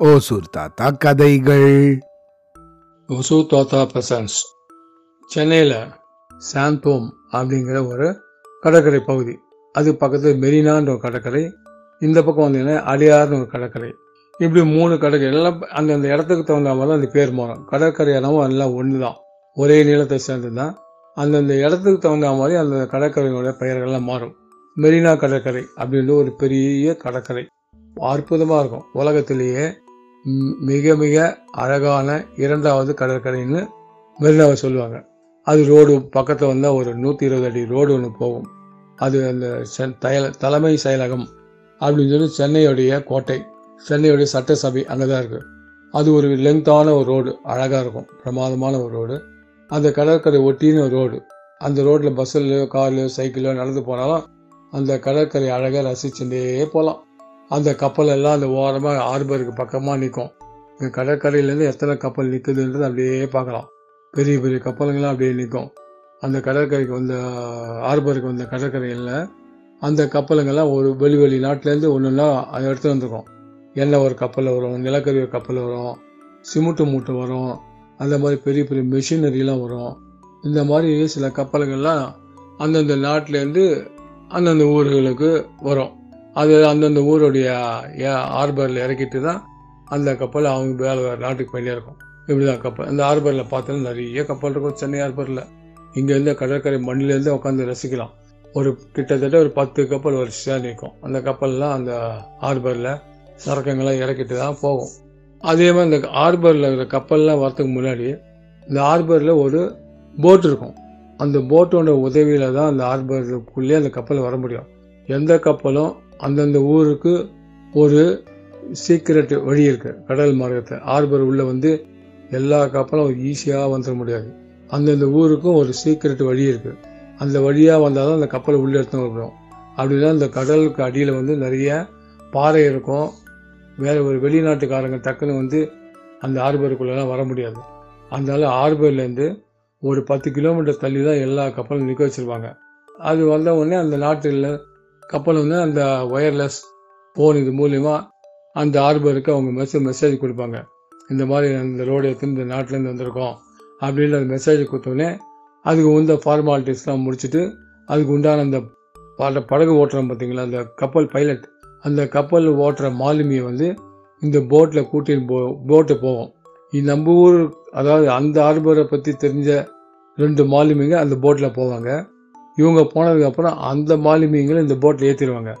ஓசூர் தாத்தா கதைகள். ஒசு தோத்தா பிரசன்ஸ். சென்னையில் சாந்தோம் அப்படிங்கிற ஒரு கடற்கரை பகுதி. அது பக்கத்தில் மெரினான்ற ஒரு கடற்கரை இந்த பக்கம் வந்தீங்கன்னா அடியார்னு ஒரு கடற்கரை. இப்படி மூணு கடற்கரை எல்லாம் அந்தந்த இடத்துக்கு தகுந்த மாதிரி தான் அந்த பேர் மாறும். கடற்கரை இடமும் எல்லாம் ஒன்று தான் ஒரே நீளத்தை சேர்ந்தது தான் அந்தந்த இடத்துக்கு தகுந்த மாதிரி அந்த கடற்கரையோட பெயர்கள்லாம் மாறும். மெரினா கடற்கரை அப்படின்ற ஒரு பெரிய கடற்கரை. அற்புதமாக இருக்கும். உலகத்திலேயே மிக மிக அழகான இரண்டாவது கடற்கரைன்னு மெரினாவை சொல்லுவாங்க. அது ரோடு பக்கத்தில் வந்தால் ஒரு நூற்றி இருபது அடி ரோடு ஒன்று போகும். அது அந்த சென் தயல தலைமை செயலகம் அப்படின்னு சொல்லி சென்னையுடைய கோட்டை சென்னையுடைய சட்டசபை அங்கே தான் இருக்குது அது ஒரு லெங்தான ஒரு ரோடு அழகாக இருக்கும் பிரமாதமான ஒரு ரோடு. அந்த கடற்கரை ஒட்டின்னு ஒரு ரோடு அந்த ரோட்டில் பஸ்ஸுலையோ கார்லையோ சைக்கிளோ நடந்து போனாலும் அந்த கடற்கரை அழகாக ரசிச்சுட்டே போகலாம் அந்த கப்பல் எல்லாம் அந்த ஓரமாக ஹார்பருக்கு பக்கமாக நிற்கும் இந்த கடற்கரையிலேருந்து எத்தனை கப்பல் நிற்குதுன்றது அப்படியே பார்க்கலாம். பெரிய பெரிய கப்பலுங்களாம் அப்படியே நிற்கும் அந்த கடற்கரைக்கு வந்த ஹார்பருக்கு வந்த கடற்கரையில் அந்த கப்பலுங்கெல்லாம் ஒரு வெளி வெளி நாட்டிலேருந்து ஒன்று ஒன்றா அதை எடுத்து வந்திருக்கும். எண்ணெய் ஒரு கப்பல் வரும் நிலக்கரி ஒரு கப்பல் வரும் சிமெண்ட்டு மூட்டை வரும் அந்த மாதிரி பெரிய பெரிய மிஷினரிலாம் வரும். இந்த மாதிரி சில கப்பலுங்கள்லாம் அந்தந்த நாட்டிலேருந்து அந்தந்த ஊர்களுக்கு வரும். அது அந்தந்த ஊருடைய ஹார்பரில் இறக்கிட்டு தான் அந்த கப்பல் அவங்க வேலை வேறு நாட்டுக்கு போயிட்டே இருக்கும். இப்படி தான் கப்பல் அந்த ஹார்பரில் பார்த்தோன்னா நிறைய கப்பல் இருக்கும் சென்னை ஹார்பரில் இங்கேருந்து கடற்கரை மண்ணிலேருந்து உட்காந்து ரசிக்கலாம். ஒரு கிட்டத்தட்ட ஒரு பத்து கப்பல் வரிசையாக நிற்கும். அந்த கப்பல்லாம் அந்த ஹார்பரில் சரக்குங்கள்லாம் இறக்கிட்டு தான் போகும். அதே மாதிரி இந்த ஹார்பரில் இருக்கிற கப்பல்லாம் வரத்துக்கு முன்னாடி இந்த ஹார்பரில் ஒரு போட் இருக்கும். அந்த போட்டோட உதவியில் தான் அந்த ஆர்பருக்குள்ளே அந்த கப்பல் வர முடியும். எந்த கப்பலும் அந்தந்த ஊருக்கு ஒரு சீக்கிரட் வழி இருக்குது கடல் மார்க்கத்தை. ஆர்பர் உள்ளே வந்து எல்லா கப்பலும் ஈஸியாக வந்துட முடியாது. அந்தந்த ஊருக்கும் ஒரு சீக்கிரட் வழி இருக்குது அந்த வழியாக வந்தால் தான் அந்த கப்பலை உள்ளே எடுத்து வரணும் அப்படின்னா அந்த கடலுக்கு அடியில் வந்து நிறைய பாறை இருக்கும். வேறு ஒரு வெளிநாட்டுக்காரங்க டக்குன்னு வந்து அந்த ஆர்பருக்குள்ளெல்லாம் வர முடியாது. அதனால ஆர்பர்லேருந்து ஒரு பத்து கிலோமீட்டர் தள்ளி தான் எல்லா கப்பலும் நிற்க வச்சுருவாங்க அது வந்த உடனே அந்த நாட்டில் கப்பல் வந்து அந்த ஒயர்லெஸ் ஃபோன் இது மூலிமா அந்த ஆர்பருக்கு அவங்க மெசேஜ் மெசேஜ் கொடுப்பாங்க. இந்த மாதிரி அந்த ரோடு எடுத்து இந்த நாட்டிலேருந்து வந்திருக்கோம் அப்படின்னு அந்த மெசேஜ் கொடுத்தோடனே அதுக்கு உந்த ஃபார்மாலிட்டிஸ்லாம் முடிச்சுட்டு அதுக்கு உண்டான அந்த பட படகு ஓட்டுறோம் பார்த்தீங்களா அந்த கப்பல் பைலட் அந்த கப்பல் ஓட்டுற மாலுமியை வந்து இந்த போட்டில் கூட்டின்னு போ போட்டு போவோம். நம்ம ஊர் அதாவது அந்த ஆர்பரை பற்றி தெரிஞ்ச ரெண்டு மாலுமிங்க அந்த போட்டில் போவாங்க. இவங்க போனதுக்கப்புறம் அந்த மாலுமிங்களை இந்த போட்டில் ஏற்றிடுவாங்க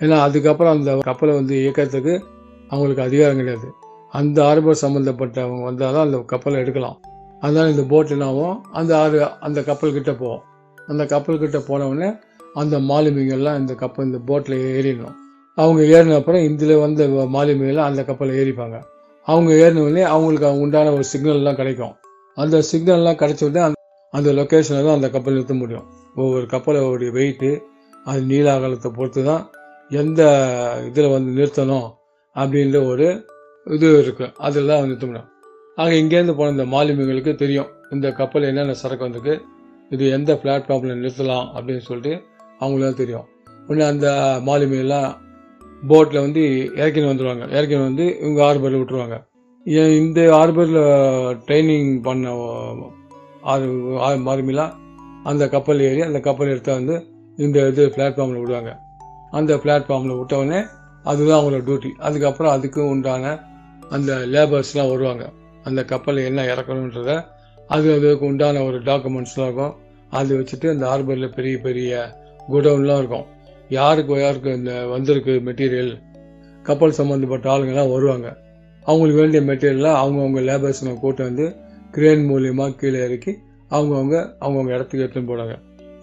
ஏன்னா அதுக்கப்புறம் அந்த கப்பலை வந்து இயக்கிறதுக்கு அவங்களுக்கு அதிகாரம் கிடையாது. அந்த ஹார்பர் சம்மந்தப்பட்டவங்க வந்தால் தான் அந்த கப்பலை எடுக்கலாம். அதனால் இந்த போட் என்ன அந்த ஆறு அந்த கப்பல்கிட்ட போவோம். அந்த கப்பல்கிட்ட போனவுடனே அந்த மாலுமிகள்லாம் இந்த கப்பல் இந்த போட்டில் ஏறிடணும். அவங்க ஏறின அப்புறம் இதில் வந்த மாலுமிகள்லாம் அந்த கப்பலில் ஏறிப்பாங்க. அவங்க ஏறினவுடனே அவங்களுக்கு உண்டான ஒரு சிக்னல்லாம் கிடைக்கும். அந்த சிக்னல்லாம் கிடைச்ச உடனே அந்த- லொக்கேஷனில் தான் அந்த கப்பல் நிறுத்த முடியும். ஒவ்வொரு கப்பலோடைய வெயிட்டு அது நீலாகலத்தை பொறுத்து தான் எந்த இதில் வந்து நிறுத்தணும் அப்படின்ற ஒரு இது இருக்குது அதில் தான் நிறுத்த முடியும். ஆக இங்கேருந்து போன இந்த மாலுமிகளுக்கு தெரியும் இந்த கப்பல் என்னென்ன சரக்கு வந்திருக்கு இது எந்த பிளாட்ஃபார்மில் நிறுத்தலாம் அப்படின்னு சொல்லிட்டு அவங்களாம் தெரியும். உடனே அந்த மாலுமிகள்லாம் போட்டில் வந்து இறக்கின்னு வந்துடுவாங்க இறக்கின்னு வந்து இவங்க ஹார்பரில் விட்டுருவாங்க. இந்த ஹார்பரில் ட்ரைனிங் பண்ண ஆறு மாலுமிலாம் அந்த கப்பல் ஏறி அந்த கப்பல் எடுத்து வந்து இந்த இது பிளாட்ஃபார்மில் விடுவாங்க. அந்த பிளாட்ஃபார்மில் விட்டவுடனே அதுதான் அவங்களோட டியூட்டி அதுக்கப்புறம் அதுக்கு உண்டான அந்த லேபர்ஸ்லாம் வருவாங்க. அந்த கப்பலில் என்ன இறக்கணுன்றத அது அதுக்கு உண்டான ஒரு டாக்குமெண்ட்ஸ்லாம் இருக்கும். அது வச்சுட்டு அந்த ஹார்பரில் பெரிய பெரிய குடவுன்லாம் இருக்கும். யாருக்கு யாருக்கு இந்த வந்திருக்கு மெட்டீரியல் கப்பல் சம்மந்தப்பட்ட ஆளுங்கள்லாம் வருவாங்க. அவங்களுக்கு வேண்டிய மெட்டீரியல்லாம் அவங்கவுங்க லேபர்ஸ் கூட்டு வந்து கிரேன் மூலியமாக கீழே இறக்கி அவங்கவுங்க அவங்கவுங்க இடத்துக்கு எடுத்துன்னு போனாங்க.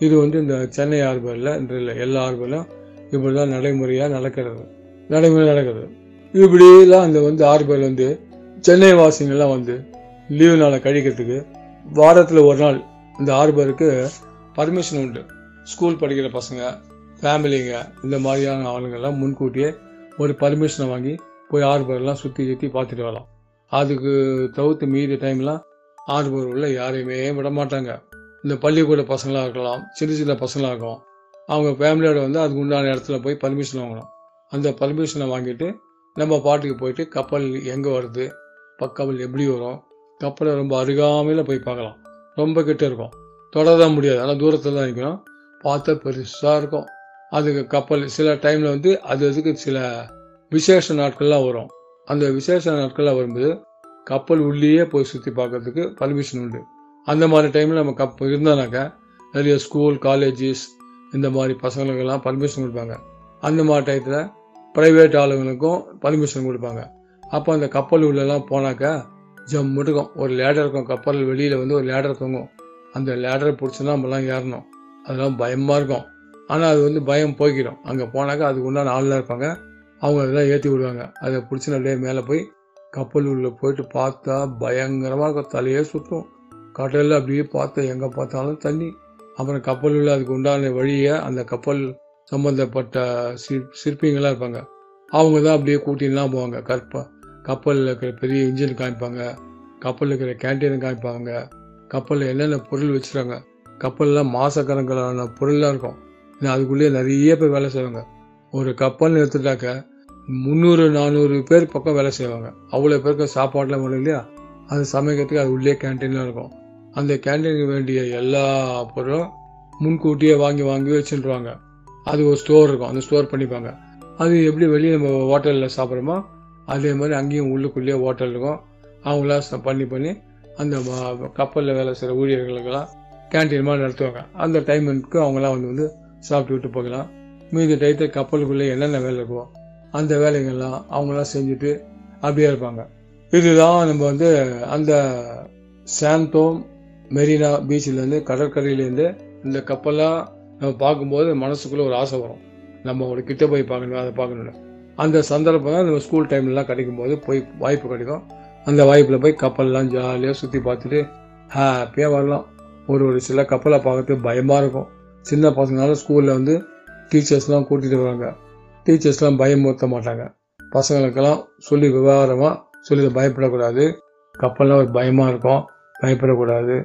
இது வந்து இந்த சென்னை ஆர்பரில் இந்த இல்லை, எல்லா ஆர்பரிலும் இப்படி தான் நடைமுறையாக நடக்கிறது. நடைமுறை நடக்கிறது. இப்படிலாம் அந்த வந்து ஹார்பர் வந்து சென்னை வாசிங்கள்லாம் வந்து லீவு நாளை கழிக்கிறதுக்கு வாரத்தில் ஒரு நாள் இந்த ஆர்பருக்கு பர்மிஷன் உண்டு. ஸ்கூல் படிக்கிற பசங்க ஃபேமிலிங்க இந்த மாதிரியான ஆளுங்கள்லாம் முன்கூட்டியே ஒரு பர்மிஷனை வாங்கி போய் ஆர்பர்லாம் சுற்றி சுற்றி பார்த்துட்டு வரலாம். அதுக்கு தவிர்த்து மீதி டைம்லாம் ஆறுபூர் உள்ள யாரையுமே விட மாட்டாங்க இந்த பள்ளிக்கூட பசங்களாக இருக்கலாம் சின்ன சின்ன பசங்களாக இருக்கும் அவங்க ஃபேமிலியோட வந்து அதுக்கு உண்டான இடத்துல போய் பர்மிஷன் வாங்கணும். அந்த பர்மிஷனை வாங்கிட்டு நம்ம பாட்டுக்கு போயிட்டு கப்பல் எங்கே வருது கப்பல் எப்படி வரும் கப்பலை ரொம்ப அருகாமையில் போய் பார்க்கலாம். ரொம்ப கிட்ட இருக்கும். தொடதான் முடியாது. ஆனால் தூரத்தில் தான் இருக்கணும் பார்த்தா பெருசாக இருக்கும். அதுக்கு கப்பல் சில டைமில் வந்து அது அதுக்கு சில விசேஷ நாட்கள்லாம் வரும். அந்த விசேஷ நாட்கள்லாம் வரும்போது கப்பல் உள்ளேயே போய் சுற்றி பார்க்கறதுக்கு பர்மிஷன் உண்டு. அந்த மாதிரி டைமில் நம்ம கப் இருந்தானாக்கா நிறைய ஸ்கூல் காலேஜஸ் இந்த மாதிரி பசங்களுக்கெல்லாம் பர்மிஷன் கொடுப்பாங்க. அந்த மாதிரி டயத்தில் ப்ரைவேட் ஆளுங்களுக்கும் பர்மிஷன் கொடுப்பாங்க. அப்போ அந்த கப்பல் உள்ளெல்லாம் போனாக்கா ஜம்மு இருக்கும். ஒரு லேடர் இருக்கும். கப்பல் வெளியில் வந்து ஒரு லேடர் தொங்கும். அந்த லேடரை பிடிச்சினா நம்மலாம் ஏறணும். அதெல்லாம் பயமாக இருக்கும். ஆனால் அது வந்து பயம் போய்க்கிடும். அங்கே போனாக்கா அதுக்கு உண்டான ஆள்லாம் இருப்பாங்க. அவங்க அதெல்லாம் ஏற்றி விடுவாங்க. அதை பிடிச்சி அப்படியே மேலே போய் கப்பல் உள்ள போயிட்டு பார்த்தா பயங்கரமாக இருக்கும் தலையே சுற்றும் கடலில் அப்படியே பார்த்தா எங்கே பார்த்தாலும் தண்ணி. அப்புறம் கப்பல் உள்ள அதுக்கு உண்டான வழியை அந்த கப்பல் சம்மந்தப்பட்ட சிற் சிற்பிங்களாக இருப்பாங்க. அவங்க தான் அப்படியே கூட்டின்லாம் போவாங்க. கற்ப கப்பலில் இருக்கிற பெரிய இன்ஜின் காமிப்பாங்க. கப்பலில் இருக்கிற கேன்டீன் காமிப்பாங்க. கப்பலில் என்னென்ன பொருள் வச்சுருக்காங்க. கப்பல்லாம் மாசக்கணக்கான பொருள்லாம் இருக்கும். ஏன்னா அதுக்குள்ளேயே நிறைய பேர் வேலை செய்வாங்க. ஒரு கப்பல்னு எடுத்துட்டாக்க முந்நூறு நானூறு பேர் பக்கம் வேலை செய்வாங்க. அவ்வளோ பேருக்கு சாப்பாடெலாம் வரும் இல்லையா? அது சமைக்கிறதுக்கு அது உள்ளே கேன்டீனில் இருக்கும். அந்த கேன்டீனுக்கு வேண்டிய எல்லா பொருளும் முன்கூட்டியே வாங்கி வாங்கி வச்சுருவாங்க. அது ஒரு ஸ்டோர் இருக்கும். அந்த ஸ்டோர் பண்ணிப்பாங்க. அது எப்படி வெளியே நம்ம ஹோட்டலில் சாப்பிட்றோமோ அதே மாதிரி அங்கேயும் உள்ளுக்குள்ளேயே ஹோட்டல் இருக்கும். அவங்களாம் பண்ணி பண்ணி அந்த கப்பலில் வேலை செய்கிற ஊழியர்களுக்கெல்லாம் கேன்டீன் மாதிரி நடத்துவாங்க. அந்த டைமுக்கு அவங்களாம் வந்து வந்து சாப்பிட்டு விட்டு போகலாம். மீதி டயத்தை கப்பலுக்குள்ளே என்னென்ன வேலை இருக்கும் அந்த வேலைகள்லாம் அவங்களாம் செஞ்சுட்டு அப்படியே இருப்பாங்க. இதுதான் நம்ம வந்து அந்த சாந்தோம் மெரினா பீச்சிலேருந்து கடற்கரையிலேருந்து இந்த கப்பல்லாம் நம்ம பார்க்கும்போது மனசுக்குள்ளே ஒரு ஆசை வரும். நம்ம ஒரு கிட்ட போய் பார்க்கணும் அதை பார்க்கணும்னு. அந்த சந்தர்ப்பம் தான் நம்ம ஸ்கூல் டைம்லலாம் கிடைக்கும்போது போய் வாய்ப்பு கிடைக்கும். அந்த வாய்ப்பில் போய் கப்பல்லாம் ஜாலியாக சுற்றி பார்த்துட்டு ஹாப்பியாக வரலாம். ஒரு ஒரு சில கப்பலை பார்க்கறதுக்கு பயமாக இருக்கும். சின்ன பசங்களால ஸ்கூலில் வந்து டீச்சர்ஸ்லாம் கூட்டிகிட்டு வருவாங்க. டீச்சர்ஸ்லாம் பயமுறுத்த மாட்டாங்க. பசங்களுக்கெல்லாம் சொல்லி விவகாரமாக சொல்லி பயப்படக்கூடாது. கப்பல்லாம் ஒரு பயமாக இருக்கும். பயப்படக்கூடாது.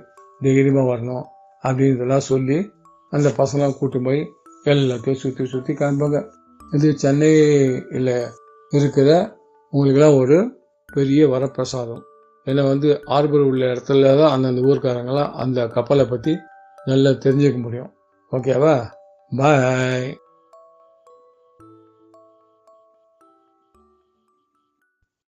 தைரியமாக வரணும் அப்படின்றதெல்லாம் சொல்லி அந்த பசங்களாம் கூட்டி போய் எல்லாத்தையும் சுற்றி சுற்றி காமிப்பாங்க இது சென்னையில் இருக்கிற உங்களுக்கெல்லாம் ஒரு பெரிய வரப்பிரசாதம். ஏன்னா வந்து ஆர்பர் உள்ள இடத்துல தான் அந்தந்த ஊர்க்காரங்களாம் அந்த கப்பலை பற்றி நல்லா தெரிஞ்சுக்க முடியும். ஓகேவா? பாய்.